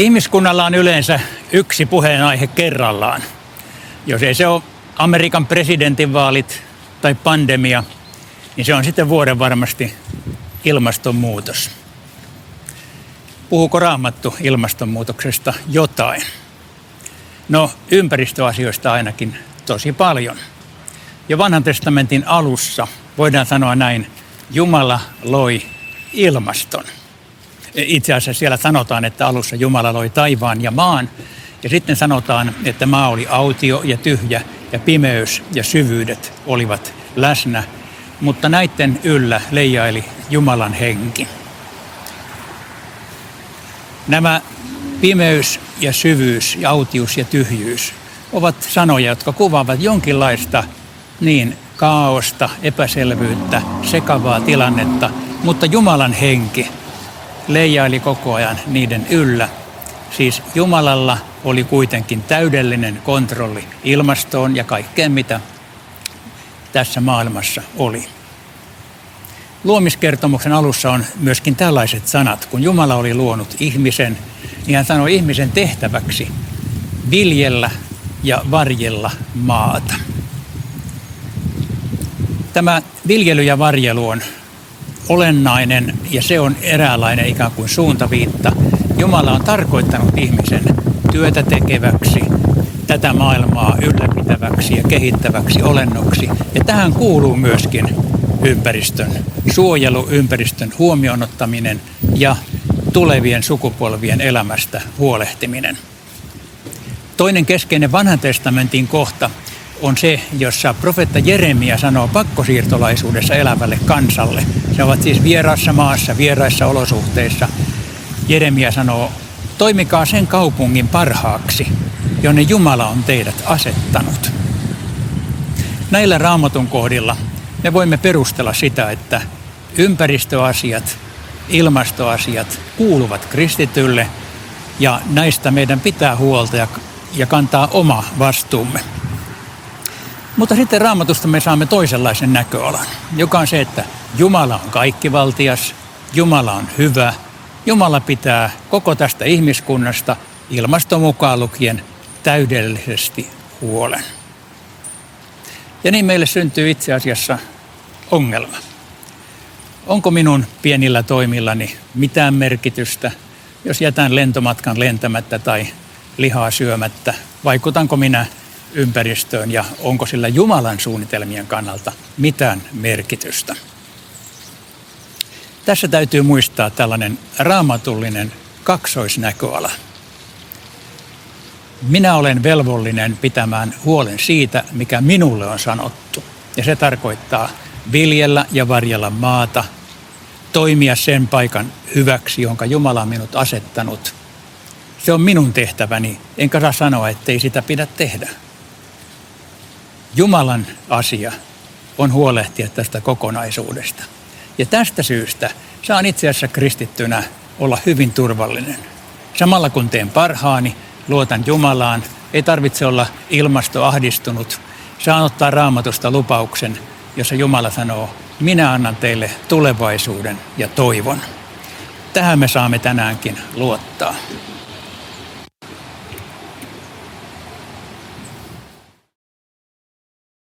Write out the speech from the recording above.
Ihmiskunnalla on yleensä yksi puheenaihe kerrallaan. Jos ei se ole Amerikan presidentinvaalit tai pandemia, niin se on sitten vuoden varmasti ilmastonmuutos. Puhuuko raamattu ilmastonmuutoksesta jotain? No ympäristöasioista ainakin tosi paljon. Jo vanhan testamentin alussa voidaan sanoa näin, Jumala loi ilmaston. Itse asiassa siellä sanotaan, että alussa Jumala loi taivaan ja maan. Ja sitten sanotaan, että maa oli autio ja tyhjä ja pimeys ja syvyydet olivat läsnä. Mutta näiden yllä leijaili Jumalan henki. Nämä pimeys ja syvyys ja autius ja tyhjyys ovat sanoja, jotka kuvaavat jonkinlaista niin kaaosta, epäselvyyttä, sekavaa tilannetta, mutta Jumalan henki leijaili koko ajan niiden yllä. Siis Jumalalla oli kuitenkin täydellinen kontrolli ilmastoon ja kaikkeen, mitä tässä maailmassa oli. Luomiskertomuksen alussa on myöskin tällaiset sanat. Kun Jumala oli luonut ihmisen, niin hän sanoi ihmisen tehtäväksi viljellä ja varjella maata. Tämä viljely ja varjelu on olennainen ja se on eräänlainen ikään kuin suuntaviitta. Jumala on tarkoittanut ihmisen työtä tekeväksi, tätä maailmaa ylläpitäväksi ja kehittäväksi olennoksi. Ja tähän kuuluu myöskin ympäristön suojelu, ympäristön huomioonottaminen ja tulevien sukupolvien elämästä huolehtiminen. Toinen keskeinen vanhan testamentin kohta on se, jossa profetta Jeremia sanoo pakkosiirtolaisuudessa elävälle kansalle. Se ovat siis vieraassa maassa, vieraissa olosuhteissa. Jeremia sanoo, toimikaa sen kaupungin parhaaksi, jonne Jumala on teidät asettanut. Näillä raamatun kohdilla me voimme perustella sitä, että ympäristöasiat, ilmastoasiat kuuluvat kristitylle ja näistä meidän pitää huolta ja, ja kantaa oma vastuumme. Mutta sitten raamatusta me saamme toisenlaisen näköalan, joka on se, että Jumala on kaikkivaltias, Jumala on hyvä, Jumala pitää koko tästä ihmiskunnasta ilmaston mukaan lukien täydellisesti huolen. Ja niin meille syntyy itse asiassa ongelma. Onko minun pienillä toimillani mitään merkitystä, jos jätän lentomatkan lentämättä tai lihaa syömättä? Vaikutanko minä ympäristöön ja onko sillä Jumalan suunnitelmien kannalta mitään merkitystä? Tässä täytyy muistaa tällainen raamatullinen kaksoisnäköala. Minä olen velvollinen pitämään huolen siitä, mikä minulle on sanottu. Ja se tarkoittaa viljellä ja varjella maata, toimia sen paikan hyväksi, jonka Jumala on minut asettanut. Se on minun tehtäväni, enkä saa sanoa, ettei sitä pidä tehdä. Jumalan asia on huolehtia tästä kokonaisuudesta. Ja tästä syystä saan itse asiassa kristittynä olla hyvin turvallinen. Samalla kun teen parhaani, luotan Jumalaan, ei tarvitse olla ilmastoahdistunut. Saan ottaa raamatusta lupauksen, jossa Jumala sanoo, minä annan teille tulevaisuuden ja toivon. Tähän me saamme tänäänkin luottaa.